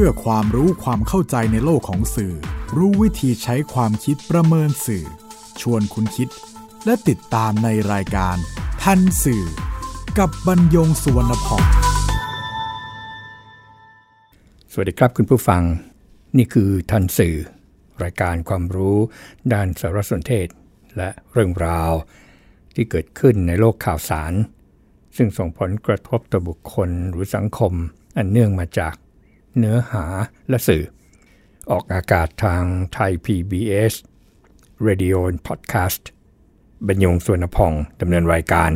พื่อความรู้ความเข้าใจในโลกของสื่อ รู้วิธีใช้ความคิดประเมินสื่อ ชวนคุณคิด และติดตามในรายการ ทันสื่อ กับบรรยงสุวรรณพองสวัสดีครับคุณผู้ฟัง นี่คือทันสื่อ รายการความรู้ด้านสารสนเทศ และเรื่องราว ที่เกิดขึ้นในโลกข่าวสาร ซึ่งส่งผลกระทบต่อบุคคลหรือสังคม อันเนื่องมาจาก เนื้อหาและสื่อ ออกอากาศทางไทย PBS Radio Podcast บรรยงสวนพองดำเนินรายการ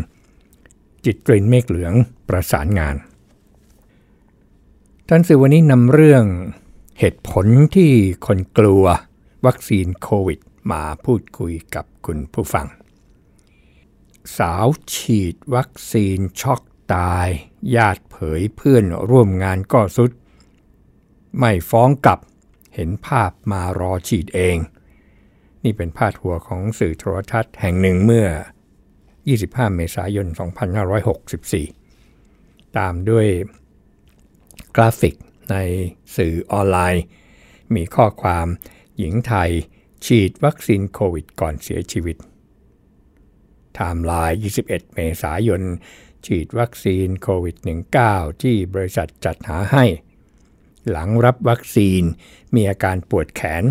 จิตกลินเมฆเหลืองประสานงาน ท่านสื่อวันนี้นำเรื่องเหตุผลที่คนกลัววัคซีนโควิด มาพูดคุยกับคุณผู้ฟัง สาวฉีดวัคซีนช็อกตาย ญาติเผยเพื่อนร่วมงานก็สุด ไม่ฟ้องกลับ เห็นภาพมารอฉีดเอง นี่เป็นพาดหัวของสื่อโทรทัศน์แห่งหนึ่งเมื่อ 25 เมษายน 2564 ตามด้วยกราฟิกในสื่อออนไลน์ มีข้อความหญิงไทยฉีดวัคซีนโควิดก่อนเสียชีวิตไทม์ไลน์ 21 เมษายน ฉีดวัคซีนโควิด -19 ที่บริษัทจัดหาให้ หลังรับวัคซีนมีอาการปวดแขน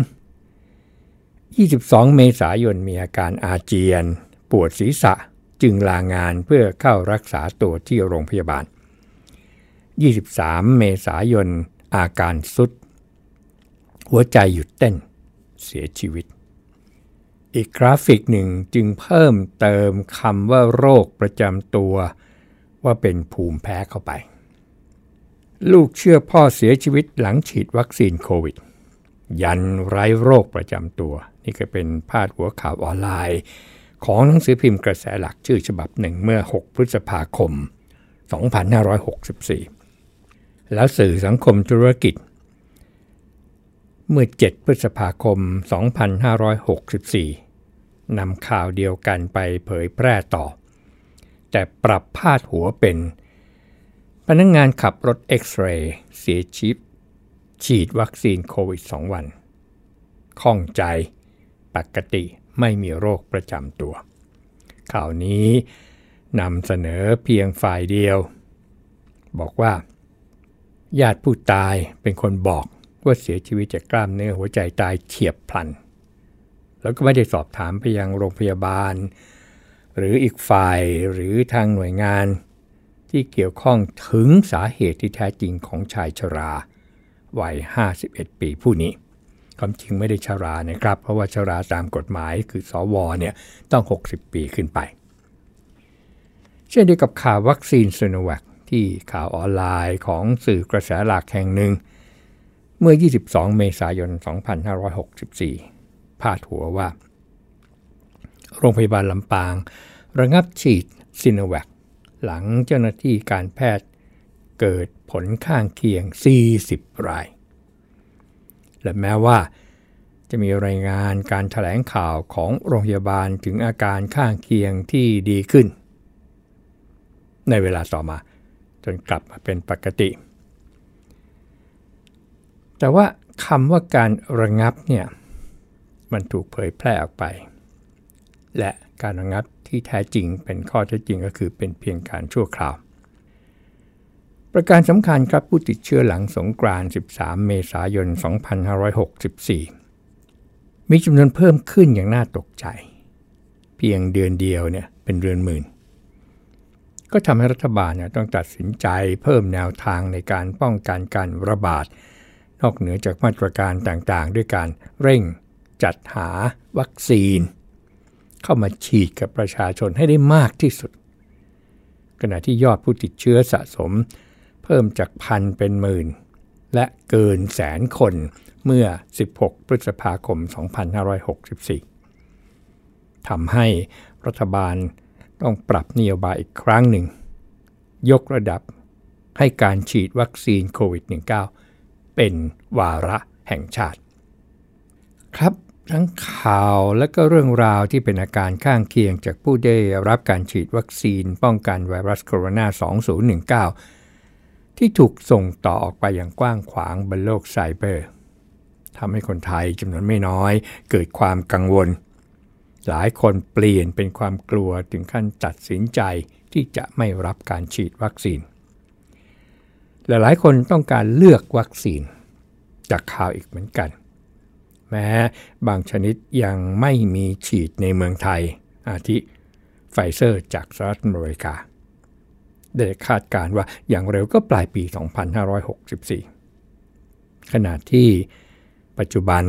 22 เมษายนมีอาการอาเจียน ปวดศีรษะจึงลางานเพื่อเข้ารักษาตัวที่โรงพยาบาล 23 เมษายนอาการสุด หัวใจหยุดเต้น เสียชีวิต อีกกราฟิกหนึ่งจึงเพิ่มเติมคำว่าโรคประจำตัวว่าเป็นภูมิแพ้เข้าไป ลูกเชื่อพ่อเสียชีวิตหลังฉีดวัคซีนโควิด ยันไร้โรคประจำตัว นี่ก็เป็นพาดหัวข่าวออนไลน์ ของหนังสือพิมพ์กระแสหลักชื่อฉบับหนึ่งเมื่อ 6 พฤษภาคม 2564 แล้วสื่อสังคมธุรกิจ เมื่อ 7 พฤษภาคม 2564นำข่าวเดียวกันไปเผยแพร่ต่อ แต่ปรับพาดหัวเป็น พนักงงานขับรถเอ็กซเรย์เสียชีวิตฉีดวัคซีนโควิด 2 วันข้องใจปกติไม่มีโรคประจำตัว ข่าวนี้นำเสนอเพียงฝ่ายเดียว บอกว่า ญาติผู้ตายเป็นคนบอกว่าเสียชีวิตจากกล้ามเนื้อหัวใจตายเฉียบพลัน แล้วก็ไม่ได้สอบถามไปยังโรงพยาบาล หรืออีกฝ่ายหรือทางหน่วยงาน ที่เกี่ยวข้องถึงสาเหตุที่แท้จริงของชายชราวัย 51 ปีผู้นี้ ความจริงไม่ได้ชรานะครับ เพราะว่าชราตามกฎหมายคือสอวอเนี่ยต้อง 60 ปีขึ้นไป เช่นเดียวกับข่าววัคซีนซโนแวคที่ข่าวออนไลน์ของสื่อกระแสหลักแห่งหนึ่ง เมื่อ 22 เมษายน 2564 พาดหัวว่า โรงพยาบาลลำปาง ระงับฉีดซีโนแวค หลังเจ้าหน้าที่การแพทย์เกิดผลข้างเคียง 40 ราย และแม้ว่าจะมีรายงานการถแถลงข่าวของโรงพยาบาลถึงอาการข้างเคียงที่ดีขึ้น ในเวลาต่อมาจนกลับมาเป็นปกติ แต่ว่าคำว่าการระงับเนี่ยมันถูกเผยแพร่ออกไป และการระงับ ที่แท้จริงเป็นข้อเท็จจริงก็คือเป็นเพียงการชั่วคราว ประการสำคัญครับผู้ติดเชื้อหลังสงกรานต์ 13 เมษายน 2564 มีจำนวนเพิ่มขึ้นอย่างน่าตกใจ เพียงเดือนเดียวเนี่ยเป็นเรือนหมื่น ก็ทำให้รัฐบาลเนี่ยต้องตัดสินใจเพิ่มแนวทางในการป้องกันการระบาด นอกเหนือจากมาตรการต่างๆ ด้วยการเร่งจัดหาวัคซีน เข้ามาฉีดกับประชาชนให้ได้มากที่สุด ขณะที่ยอดผู้ติดเชื้อสะสม เพิ่มจากพันเป็นหมื่น และเกินแสนคนเมื่อ 16 พฤษภาคม 2564 ทำให้รัฐบาลต้องปรับนโยบายอีกครั้งหนึ่ง ยกระดับให้การฉีดวัคซีนโควิด -19 เป็นวาระแห่งชาติ ครับ ทั้งข่าวและก็เรื่องราวที่เป็นอาการข้างเคียงจากผู้ได้รับการฉีดวัคซีนป้องกันไวรัสโคโรนา 2019 ที่ถูกส่งต่อออกไปอย่างกว้างขวางบนโลกไซเบอร์ทำให้คนไทยจำนวนไม่น้อยเกิดความกังวล หลายคนเปลี่ยนเป็นความกลัวถึงขั้นตัดสินใจที่จะไม่รับการฉีดวัคซีน หลายคนต้องการเลือกวัคซีน จากข่าวอีกเหมือนกัน แม้บางชนิดยังไม่มีฉีดในเมืองไทย อาทิไฟเซอร์จากสหรัฐอเมริกาได้คาดการว่าอย่างเร็วก็ปลายปี 2564 ขณะที่ปัจจุบัน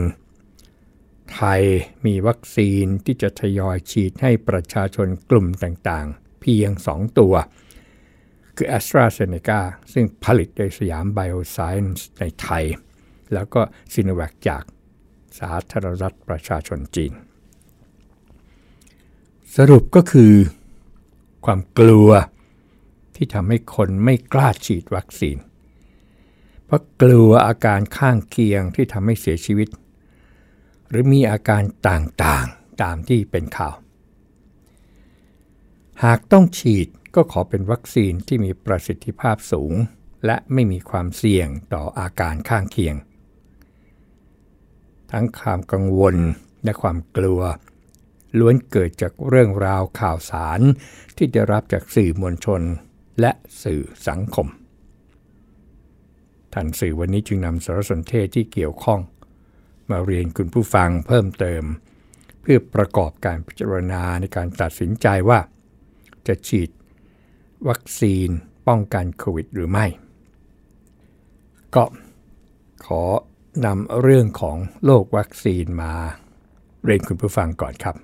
ไทยมีวัคซีนที่จะทยอยฉีดให้ประชาชนกลุ่มต่างๆ เพียง 2 ตัว คือ a s t r a z เซ e c a ซึ่งผลิตโดยสยามไบโอไซน์ในไทย แล้วก็ซิโนแวคจาก สาธารณรัฐประชาชนจีน สรุปก็คือ ความกลัวที่ทำให้คนไม่กล้าฉีดวัคซีน เพราะกลัวอาการข้างเคียงที่ทำให้เสียชีวิต หรือมีอาการต่างๆตามที่เป็นข่าว หากต้องฉีดก็ขอเป็นวัคซีนที่มีประสิทธิภาพสูง และไม่มีความเสี่ยงต่ออาการข้างเคียง ทั้งความกังวลและความกลัว ล้วนเกิดจากเรื่องราวข่าวสารที่ได้รับจากสื่อมวลชน และสื่อสังคมท่านสื่อวันนี้จึงนำสารสนเทศที่เกี่ยวข้อง มาเรียนคุณผู้ฟังเพิ่มเติม เพื่อประกอบการพิจารณาในการตัดสินใจว่า จะฉีด วัคซีนป้องกันโควิดหรือไม่ ก็ขอ นำเรื่องของโรควัคซีนมาเรียนคุณผู้ฟังก่อนครับ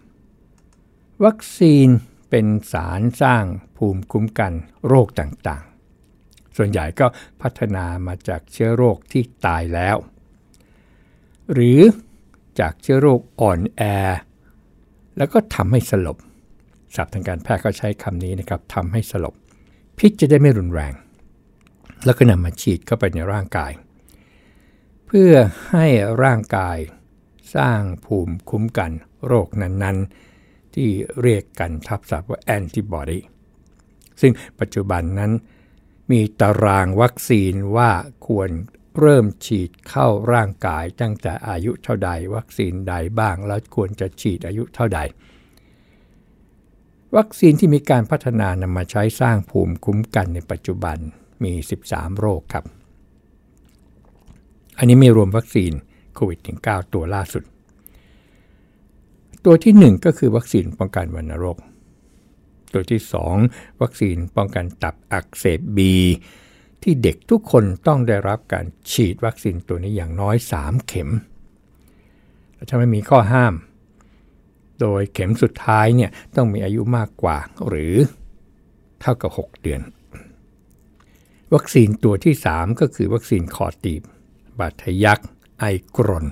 วัคซีนเป็นสารสร้างภูมิคุ้มกันโรคต่างๆ ส่วนใหญ่ก็พัฒนามาจากเชื้อโรคที่ตายแล้ว หรือจากเชื้อโรคอ่อนแอ แล้วก็ทำให้สลบศัพท์ทางการแพทย์ก็ใช้คำนี้นะครับทำให้สลบ พิษจะได้ไม่รุนแรง แล้วก็นำมาฉีดเข้าไปในร่างกาย เพื่อให้ร่างกายสร้างภูมิคุ้มกันโรคนั้นๆ ที่เรียกกันทับศัพท์ว่าแอนติบอดีซึ่งปัจจุบันนั้นมีตารางวัคซีนว่าควรเริ่มฉีดเข้าร่างกายตั้งแต่อายุเท่าใด วัคซีนใดบ้างแล้วควรจะฉีดอายุเท่าใด วัคซีนที่มีการพัฒนานำมาใช้สร้างภูมิคุ้มกันในปัจจุบันมี 13 โรคครับ อันนี้ไม่รวมวัคซีนโควิด -19 ตัวล่าสุด ตัวที่ 1 ก็คือวัคซีนป้องกันวัณโรค ตัวที่ 2 วัคซีนป้องกันตับอักเสบบีที่เด็กทุกคนต้องได้รับการฉีดวัคซีนตัวนี้อย่างน้อย 3 เข็มและถ้าไม่มีข้อห้าม โดยเข็มสุดท้ายเนี่ยต้องมีอายุมากกว่าหรือเท่ากับ 6 เดือน วัคซีนตัวที่ 3 ก็คือวัคซีนคอตีบ บาดทะยัก ไอกรน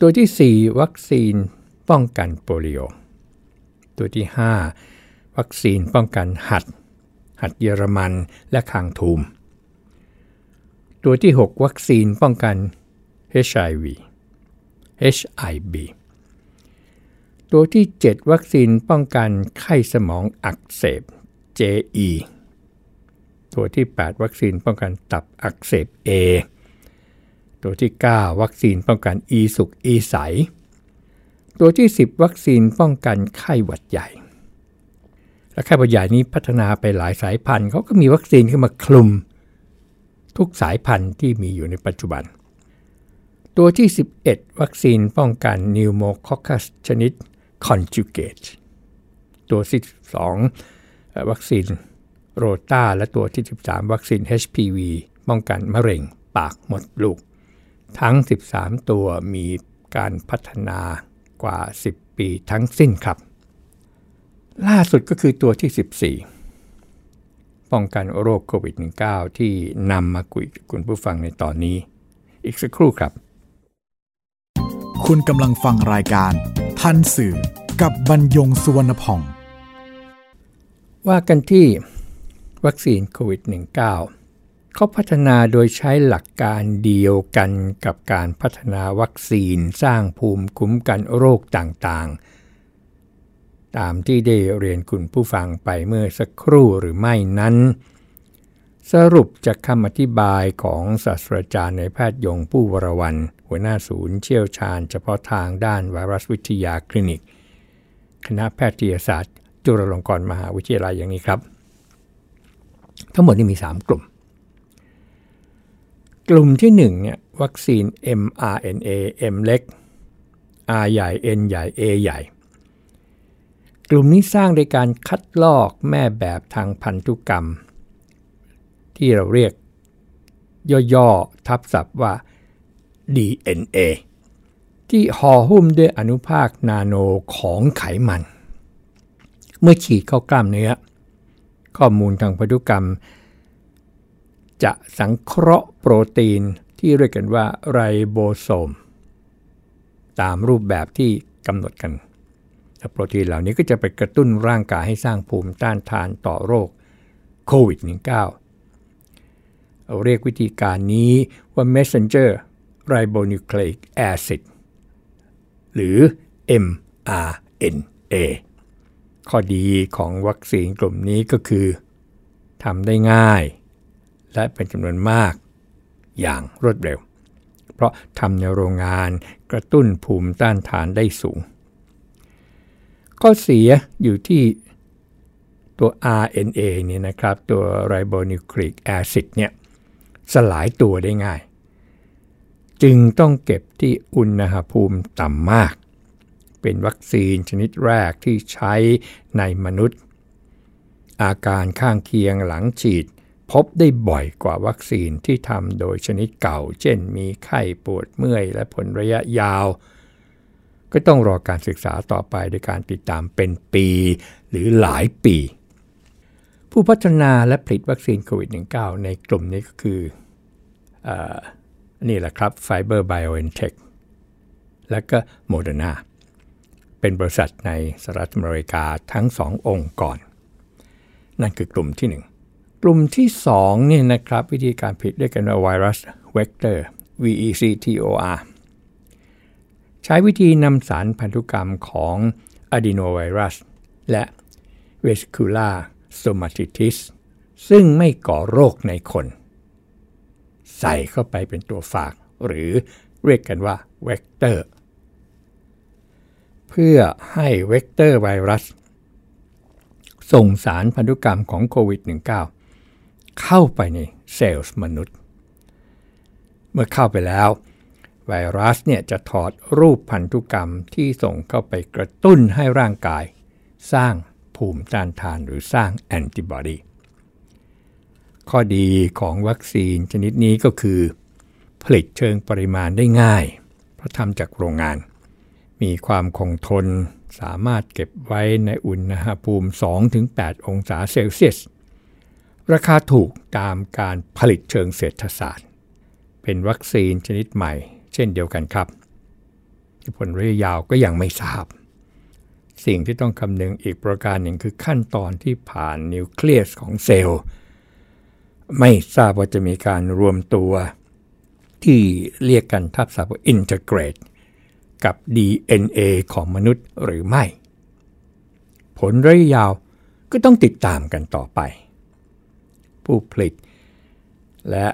ตัวที่ 4 วัคซีนป้องกันโปลิโอ ตัวที่ 5 วัคซีนป้องกันหัด หัดเยอรมันและคางทูม ตัวที่ 6 วัคซีนป้องกัน HIV HIV ตัวที่ 7 วัคซีนป้องกันไข้สมองอักเสบ JE ตัวที่ 8 วัคซีนป้องกันตับอักเสบ A ตัวที่ 9 วัคซีนป้องกันอีสุกอีใส ตัวที่ 10 วัคซีนป้องกันไข้หวัดใหญ่ และไข้หวัดใหญ่นี้พัฒนาไปหลายสายพันธุ์เขาก็มีวัคซีนขึ้นมาคลุม ทุกสายพันธุ์ที่มีอยู่ในปัจจุบัน ตัวที่ 11 วัคซีนป้องกันนิวโมคอคคัสชนิด conjugate ตัวที่12วัคซีนโรตาและตัวที่ 13 วัคซีน HPV ป้องกันมะเร็งปากมดลูก ทั้ง 13 ตัวมีการพัฒนากว่า 10 ปีทั้งสิ้นครับ ล่าสุดก็คือตัวที่ 14 ป้องกันโรคโควิด -19 ที่นำมาคุยกับคุณผู้ฟังในตอนนี้ อีกสักครู่ครับ คุณกำลังฟังรายการ ทันสื่อกับบรรยงสุวรรณพอง ว่ากันที่วัคซีนโควิด -19 เขาพัฒนาโดยใช้หลักการเดียวกันกับการพัฒนาวัคซีนสร้างภูมิคุ้มกันโรคต่างๆ ตามที่ได้เรียนคุณผู้ฟังไปเมื่อสักครู่หรือไม่นั้น สรุปจากคำอธิบายของศาสตราจารย์ในแพทย์ยงผู้วรวัน หัวหน้าศูนย์เชี่ยวชาญเฉพาะทางด้านไวรัสวิทยาคลินิก คณะแพทยศาสตร์ จุฬาลงกรณ์มหาวิทยาลัยอย่างนี้ครับ ทั้งหมดนี่มี 3 กลุ่ม กลุ่มที่1เนี่ยวัคซีน mRNA M เล็ก R ใหญ่ N ใหญ่ A ใหญ่ กลุ่มนี้สร้างโดยการคัดลอกแม่แบบทางพันธุกรรม ที่เราเรียกย่อๆ ทับศัพท์ว่า DNA ที่ห่อหุ้มด้วยอนุภาคนาโนของไขมัน เมื่อฉีดเข้ากล้ามเนื้อ ข้อมูลทางพันธุกรรม จะสังเคราะห์โปรตีนที่เรียกกันว่าไรโบโซม ตามรูปแบบที่กำหนดกันโปรตีนเหล่านี้ก็จะไปกระตุ้นร่างกายให้สร้างภูมิต้านทานต่อโรคโควิด -19 เราเรียกวิธีการนี้ว่า messenger ribonucleic acid หรือ mRNA ข้อดีของวัคซีนกลุ่มนี้ก็คือทำได้ง่าย และเป็นจำนวนมากอย่างรวดเร็ว เพราะทำในโรงงานกระตุ้นภูมิต้านทานได้สูง ข้อเสียอยู่ที่ตัว RNA เนี่ยนะครับตัว ribonucleic acid เนี่ยสลายตัวได้ง่าย จึงต้องเก็บที่อุณหภูมิต่ำมาก เป็นวัคซีนชนิดแรกที่ใช้ในมนุษย์ อาการข้างเคียงหลังฉีด พบได้บ่อยกว่าวัคซีนที่ทำโดยชนิดเก่า เช่นมีไข้ปวดเมื่อย และผลระยะยาว ก็ต้องรอการศึกษาต่อไปโดยการติดตามเป็นปีหรือหลายปี ผู้พัฒนาและผลิตวัคซีนโควิด -19 ในกลุ่มนี้ก็คืออนี่แหละครับ Fiber BioNTech และก็ Moderna เป็นบริษัทในสหรัฐอเมริกาทั้งสององค์ก่อน นั่นคือกลุ่มที่1ก ลุ่มที่2เนี่ยนะครับวิธีการผลิตเรียกกันว่าไวรัสเวกเตอร์ VECTOR ใช้วิธีนำสารพันธุกรรมของอะดีโนไวรัสและ Vesicular stomatitis ซึ่งไม่ก่อโรคในคน ใส่เข้าไปเป็นตัวฝาก หรือเรียกกันว่าเวกเตอร์ เพื่อให้เวกเตอร์ไวรัสส่งสารพันธุกรรมของโควิด -19 เข้าไปในเซลล์มนุษย์ เมื่อเข้าไปแล้ว ไวรัสเนี่ยจะถอดรูปพันธุกรรมที่ส่งเข้าไปกระตุ้นให้ร่างกาย สร้างภูมิต้านทานหรือสร้างแอนติบอดีข้อดีของวัคซีนชนิดนี้ก็คือ ผลิตเชิงปริมาณได้ง่าย เพราะทำจากโรงงาน มีความคงทนสามารถเก็บไว้ในอุณหภูมิ 2-8 องศาเซลเซียส ราคาถูกตามการผลิตเชิงเศรษฐศาสตร์ เป็นวัคซีนชนิดใหม่ เช่นเดียวกันครับ ผลระยะยาวก็ยังไม่ทราบ สิ่งที่ต้องคำนึงอีกประการหนึ่งคือขั้นตอนที่ผ่านนิวเคลียสของเซลล์ ไม่ทราบว่าจะมีการรวมตัวที่เรียกกันทับศัพท์ว่า integrate กับ DNA ของมนุษย์หรือไม่ ผลระยะยาวก็ต้องติดตามกันต่อไป ผู้ผลิต และ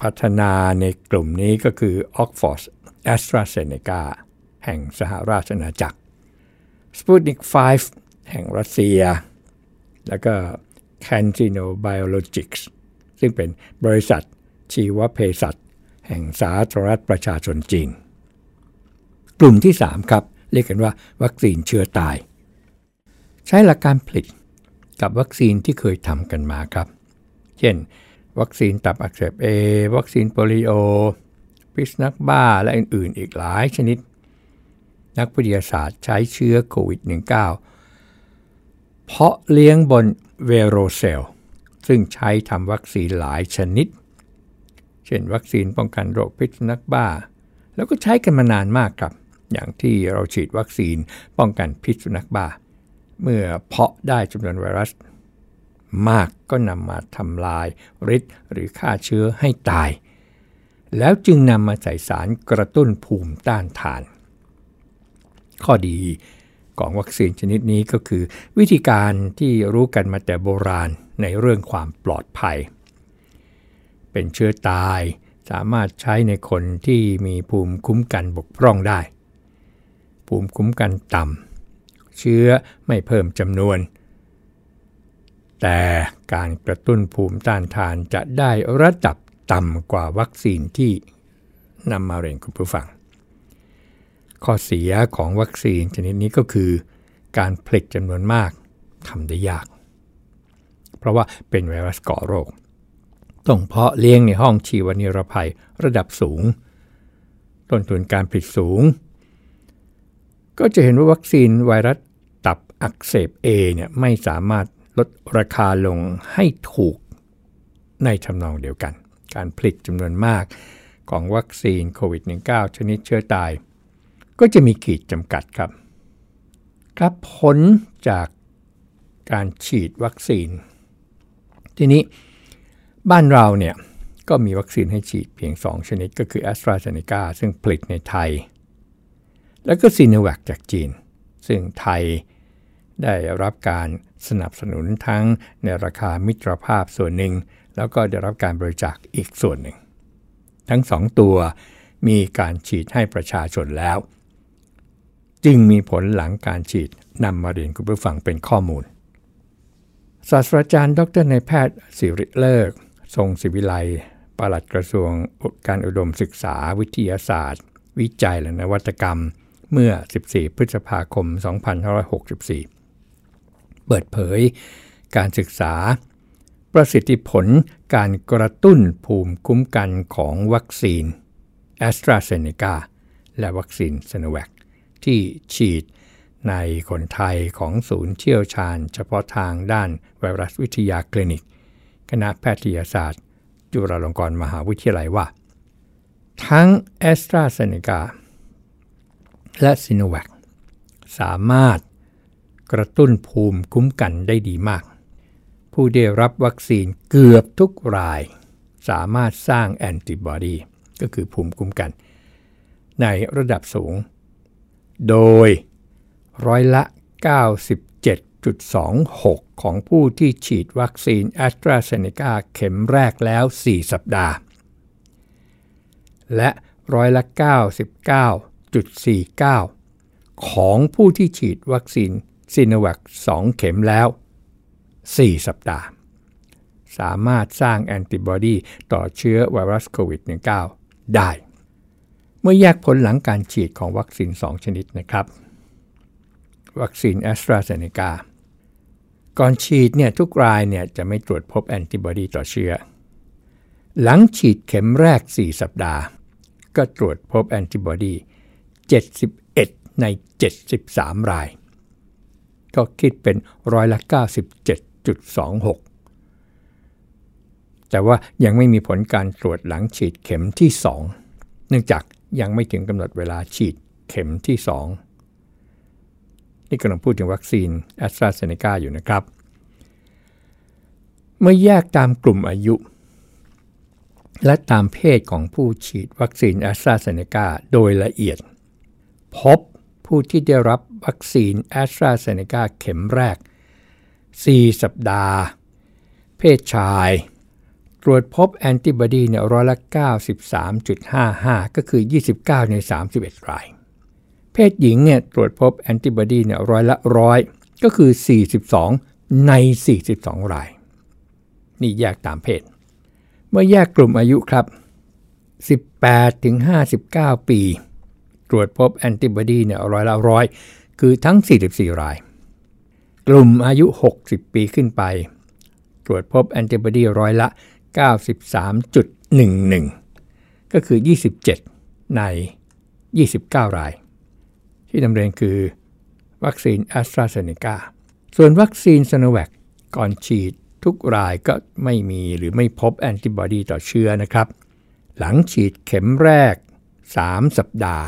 พัฒนาในกลุ่มนี้ก็คือ Oxford AstraZeneca แห่งสหราชอาณาจักร Sputnik 5 แห่งรัสเซีย แล้วก็ CanSino Biologics ซึ่งเป็นบริษัทชีวเภสัชแห่งสาธารณรัฐประชาชนจีน กลุ่มที่ 3 ครับ เรียกกันว่าวัคซีนเชื้อตาย ใช้หลักการผลิตกับวัคซีนที่เคยทำกันมาครับ เช่น วัคซีนตับอักเสบเอวัคซีนโปลิโอ พิษนักบ้าและอื่นๆ อีกหลายชนิด นักวิทยาศาสตร์ใช้เชื้อโควิด -19 เพาะเลี้ยงบนเวโรเซล ซึ่งใช้ทำวัคซีนหลายชนิด เช่น วัคซีนป้องกันโรคพิษนัขบ้า แล้วก็ใช้กันมานานมากครับ อย่างที่เราฉีดวัคซีนป้องกันพิษสุนัขบ้า เมื่อเพาะได้จำนวนไวรัส มากก็นำมาทำลายฤทธิ์หรือฆ่าเชื้อให้ตาย แล้วจึงนำมาใส่สารกระตุ้นภูมิต้านทาน ข้อดีของวัคซีนชนิดนี้ก็คือ วิธีการที่รู้กันมาแต่โบราณในเรื่องความปลอดภัย เป็นเชื้อตายสามารถใช้ในคนที่มีภูมิคุ้มกันบกพร่องได้ ภูมิคุ้มกันต่ำเชื้อไม่เพิ่มจำนวน แต่การกระตุ้นภูมิต้านทานจะได้ระดับต่ำกว่าวัคซีนที่นำมาเรียนคุณผู้ฟัง ข้อเสียของวัคซีนชนิดนี้ก็คือ การผลิตจำนวนมากทำได้ยาก เพราะว่าเป็นไวรัสก่อโรค ต้องเพาะเลี้ยงในห้องชีวนิรภัยระดับสูง ต้นทุนการผลิตสูง ก็จะเห็นว่าวัคซีนไวรัสตับอักเสบ A เนี่ยไม่สามารถ ลดราคาลงให้ถูกในทำนองเดียวกัน การผลิตจำนวนมากของวัคซีนโควิด -19 ชนิดเชื้อตาย ก็จะมีขีดจำกัดครับ ครับผลจากการฉีดวัคซีน ทีนี้บ้านเราเนี่ยก็มีวัคซีนให้ฉีดเพียง 2 ชนิดก็คือ a s t r a z เซ e c a ซึ่งผลิตในไทย แล้วก็ซีโนแวคจากจีน ซึ่งไทย ได้รับการสนับสนุนทั้งในราคามิตรภาพส่วนหนึ่ง แล้วก็ได้รับการบริจาคอีกส่วนหนึ่ง ทั้งสองตัวมีการฉีดให้ประชาชนแล้ว จึงมีผลหลังการฉีดนำมาเรียนคุณผู้ฟังเป็นข้อมูล ศาสตราจารย์ดรนายแพทย์สิริเลิก ทรงศิวิไลปลัดกระทรวงการอุดมศึกษาวิทยาศาสตร์ วิจัยและนวัตกรรมเมื่อ 14 พฤษภาคม 2564 เปิดเผย การศึกษา ประสิทธิผลการกระตุ้นภูมิคุ้มกันของวัคซีนแอสตราเซเนกาและวัคซีนซิโนแวคที่ฉีดในคนไทยของศูนย์เชี่ยวชาญ เฉพาะทางด้านไวรัสวิทยาคลินิก คณะแพทยศาสตร์ จุฬาลงกรณ์มหาวิทยาลัยว่า ทั้งแอสตราเซเนกาและซิโนแวคสามารถ กระตุ้นภูมิคุ้มกันได้ดีมาก ผู้ได้รับวัคซีนเกือบทุกราย สามารถสร้างแอนติบอดีก็คือภูมิคุ้มกัน ในระดับสูง โดยร้อยละ 97.26 ของผู้ที่ฉีดวัคซีนแอสตราเซเนกาเข็มแรกแล้ว 4 สัปดาห์ และร้อยละ 99.49 ของผู้ที่ฉีดวัคซีน ซีโนแวค2เข็มแล้ว 4 สัปดาห์ สามารถสร้างแอนติบอดีต่อเชื้อไวรัสโควิด -19 ได้ เมื่อแยกผลหลังการฉีดของวัคซีน 2 ชนิดนะครับ วัคซีนแอสตราเซเนกาก่อนฉีดเนี่ยทุกรายเนี่ยจะไม่ตรวจพบแอนติบอดีต่อเชื้อ หลังฉีดเข็มแรก 4 สัปดาห์ ก็ตรวจพบแอนติบอดี71 ใน 73 ราย ก็คิดเป็นร้อยละ 97.26 แต่ว่ายังไม่มีผลการตรวจหลังฉีดเข็มที่ 2 เนื่องจากยังไม่ถึงกำหนดเวลาฉีดเข็มที่ 2 นี่กำลังพูดถึงวัคซีนแอสตราเซเนกาอยู่นะครับ เมื่อแยกตามกลุ่มอายุ และตามเพศของผู้ฉีดวัคซีนแอสตราเซเนกาโดยละเอียด พบ ผู้ที่ได้รับวัคซีนแอสตราเซเนกาเข็มแรก 4 สัปดาห์ เพศชาย ตรวจพบแอนติบอดีเนี่ยร้อยละ93.55 ก็คือ 29 ใน 31 ราย เพศหญิงเนี่ยตรวจพบแอนติบอดีเนี่ยร้อยละร้อยก็คือ 42 ใน 42 ราย นี่แยกตามเพศ เมื่อแยกกลุ่มอายุครับ 18ถึง59 ปี ตรวจพบแอนติบอดีเนี่ยร้อยละร้อยคือทั้ง 44 ราย กลุ่มอายุ 60 ปีขึ้นไป ตรวจพบแอนติบอดีร้อยละ 93.11 ก็คือ 27 ใน 29 ราย ที่ดำเนินคือวัคซีนแอสตราเซเนกาส่วนวัคซีนซิโนแวคก่อนฉีดทุกรายก็ไม่มีหรือไม่พบแอนติบอดีต่อเชื้อนะครับ หลังฉีดเข็มแรก 3 สัปดาห์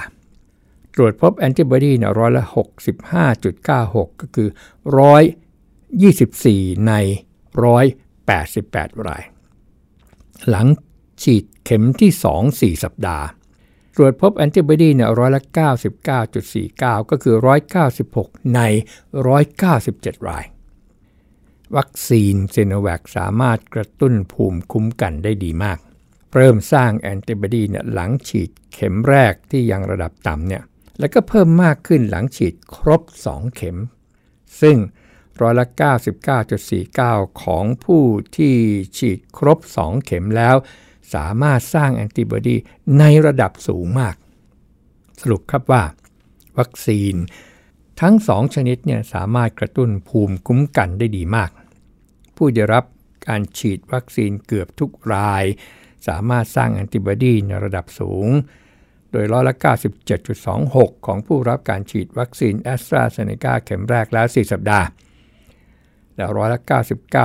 ตรวจพบแอนติบอดีเนี่ยร้อยละ 65.96 ก็คือ 124 ใน 188 ราย หลังฉีดเข็มที่ 2 4 สัปดาห์ ตรวจพบแอนติบอดีเนี่ยร้อยละ 99.49 ก็คือ 196 ใน 197 ราย วัคซีนเซโนแวคสามารถกระตุ้นภูมิคุ้มกันได้ดีมากเริ่มสร้างแอนติบอดีเนี่ยหลังฉีดเข็มแรกที่ยังระดับต่ำเนี่ย แล้วก็เพิ่มมากขึ้นหลังฉีดครบ 2 เข็ม ซึ่งร้อยละ 99.49 ของผู้ที่ฉีดครบ 2 เข็มแล้ว สามารถสร้างแอนติบอดีในระดับสูงมาก สรุปครับว่า วัคซีน ทั้ง 2 ชนิดเนี่ยสามารถกระตุ้นภูมิคุ้มกันได้ดีมาก ผู้ได้รับการฉีดวัคซีนเกือบทุกราย สามารถสร้างแอนติบอดีในระดับสูง โดยร้อยละ 97.26 ของผู้รับการฉีดวัคซีนแอสตราเซเนกาเข็มแรกแล้ว 4 สัปดาห์ และร้อยละ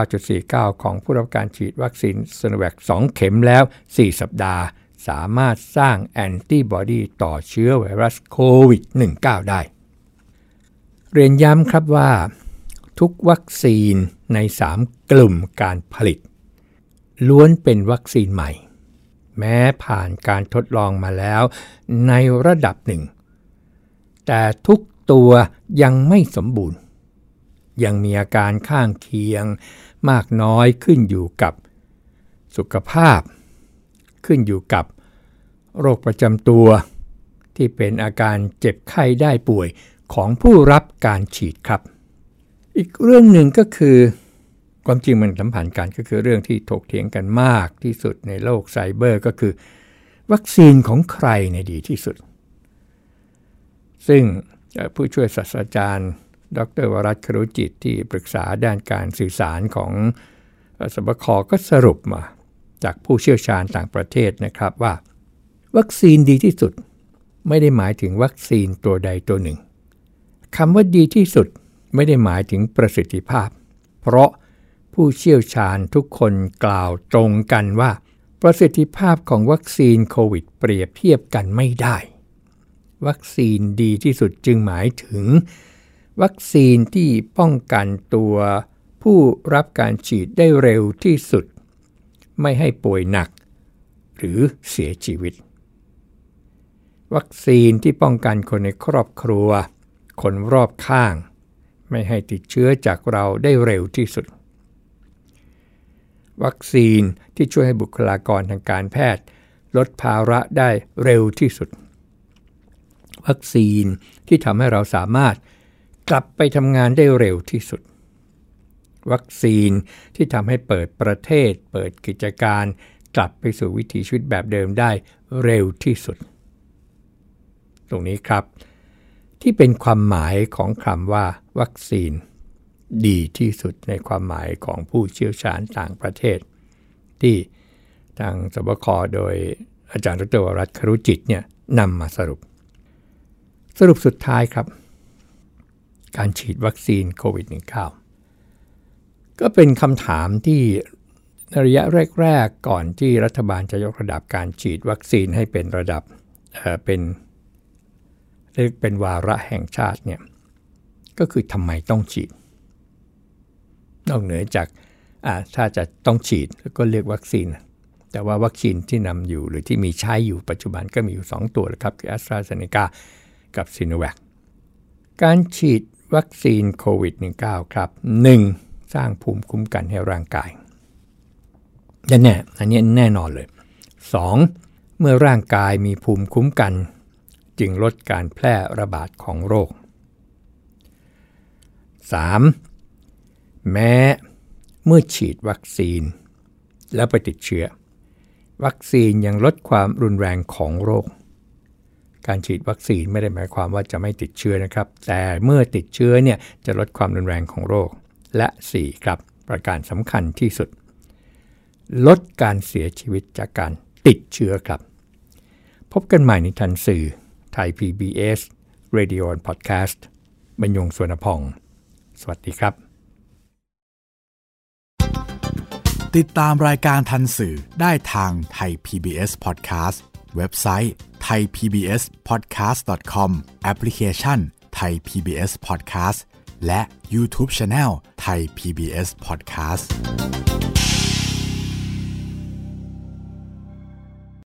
99.49 ของผู้รับการฉีดวัคซีนซโนแวค2เข็มแล้ว 4 สัปดาห์ สามารถสร้างแอนติบอดีต่อเชื้อไวรัสโควิด -19 ได้ เรียนย้ำครับว่า ทุกวัคซีนใน 3 กลุ่มการผลิต ล้วนเป็นวัคซีนใหม่ แม้ผ่านการทดลองมาแล้วในระดับหนึ่ง แต่ทุกตัวยังไม่สมบูรณ์ ยังมีอาการข้างเคียงมากน้อยขึ้นอยู่กับสุขภาพ ขึ้นอยู่กับโรคประจำตัว ที่เป็นอาการเจ็บไข้ได้ป่วยของผู้รับการฉีดครับ อีกเรื่องหนึ่งก็คือ ความจริงมันสัมพันธ์กันก็คือเรื่องที่ถกเถียงกันมากที่สุดในโลกไซเบอร์ก็คือ วัคซีนของใครในดีที่สุด ซึ่งผู้ช่วยศาสตราจารย์ ดรวรัตครุจิตที่ปรึกษาด้านการสื่อสารของสบคก็สรุปมา จากผู้เชี่ยวชาญต่างประเทศนะครับว่า วัคซีนดีที่สุด ไม่ได้หมายถึงวัคซีนตัวใดตัวหนึ่งคำว่าดีที่สุดไม่ได้หมายถึงประสิทธิภาพ เพราะ ผู้เชี่ยวชาญทุกคนกล่าวตรงกันว่า ประสิทธิภาพของวัคซีนโควิดเปรียบเทียบกันไม่ได้ วัคซีนดีที่สุดจึงหมายถึง วัคซีนที่ป้องกันตัวผู้รับการฉีดได้เร็วที่สุด ไม่ให้ป่วยหนัก หรือเสียชีวิต วัคซีนที่ป้องกันคนในครอบครัว คนรอบข้าง ไม่ให้ติดเชื้อจากเราได้เร็วที่สุด วัคซีนที่ช่วยให้บุคลากรทางการแพทย์ ลดภาระได้เร็วที่สุด วัคซีนที่ทำให้เราสามารถกลับไปทำงานได้เร็วที่สุด วัคซีนที่ทำให้เปิดประเทศ เปิดกิจการ กลับไปสู่วิถีชีวิตแบบเดิมได้เร็วที่สุด ตรงนี้ครับ ที่เป็นความหมายของคำว่า วัคซีน ดีที่สุดในความหมายของผู้เชี่ยวชาญต่างประเทศ ที่ทางสบคโดยอาจารย์ดรวรัตครุจิตเนี่ยนำมาสรุป สรุปสุดท้ายครับ การฉีดวัคซีนโควิด -19 ก็เป็นคำถามที่ในระยะแรก ๆ ก่อนที่รัฐบาลจะยกระดับการฉีดวัคซีนให้เป็นระดับเเป็นเรียกเป็นวาระแห่งชาติเนี่ยก็คือทำไมต้องฉีด นอกเหนือจากถ้าจะต้องฉีดก็เรียกวัคซีน แต่ว่าวัคซีนที่นำอยู่หรือที่มีใช้อยู่ปัจจุบันก็มีอยู่ 2 ตัวนะครับคือแอสตราเซเนกากับซีโนแวคการฉีดวัคซีนโควิด -19 ครับ 1. สร้างภูมิคุ้มกันให้ร่างกายแน่อันนี้แน่นอนเลย 2. เมื่อร่างกายมีภูมิคุ้มกัน จึงลดการแพร่ระบาดของโรค 3. แม้เมื่อฉีดวัคซีน แล้วไปติดเชื้อ วัคซีนยังลดความรุนแรงของโรค การฉีดวัคซีนไม่ได้หมายความว่าจะไม่ติดเชื้อนะครับ แต่เมื่อติดเชื้อเนี่ยจะลดความรุนแรงของโรค และ 4 ครับ ประการสำคัญที่สุด ลดการเสียชีวิตจากการติดเชื้อครับ พบกันใหม่ในทันสื่อไทย PBS Radio and Podcast บรรยงสวนพอง สวัสดีครับ ติดตามรายการทันสื่อได้ทางไทย PBS Podcast เว็บไซต์ thaipbspodcast.com แอปพลิเคชัน Thai PBS Podcast และ YouTube Channel Thai PBS Podcast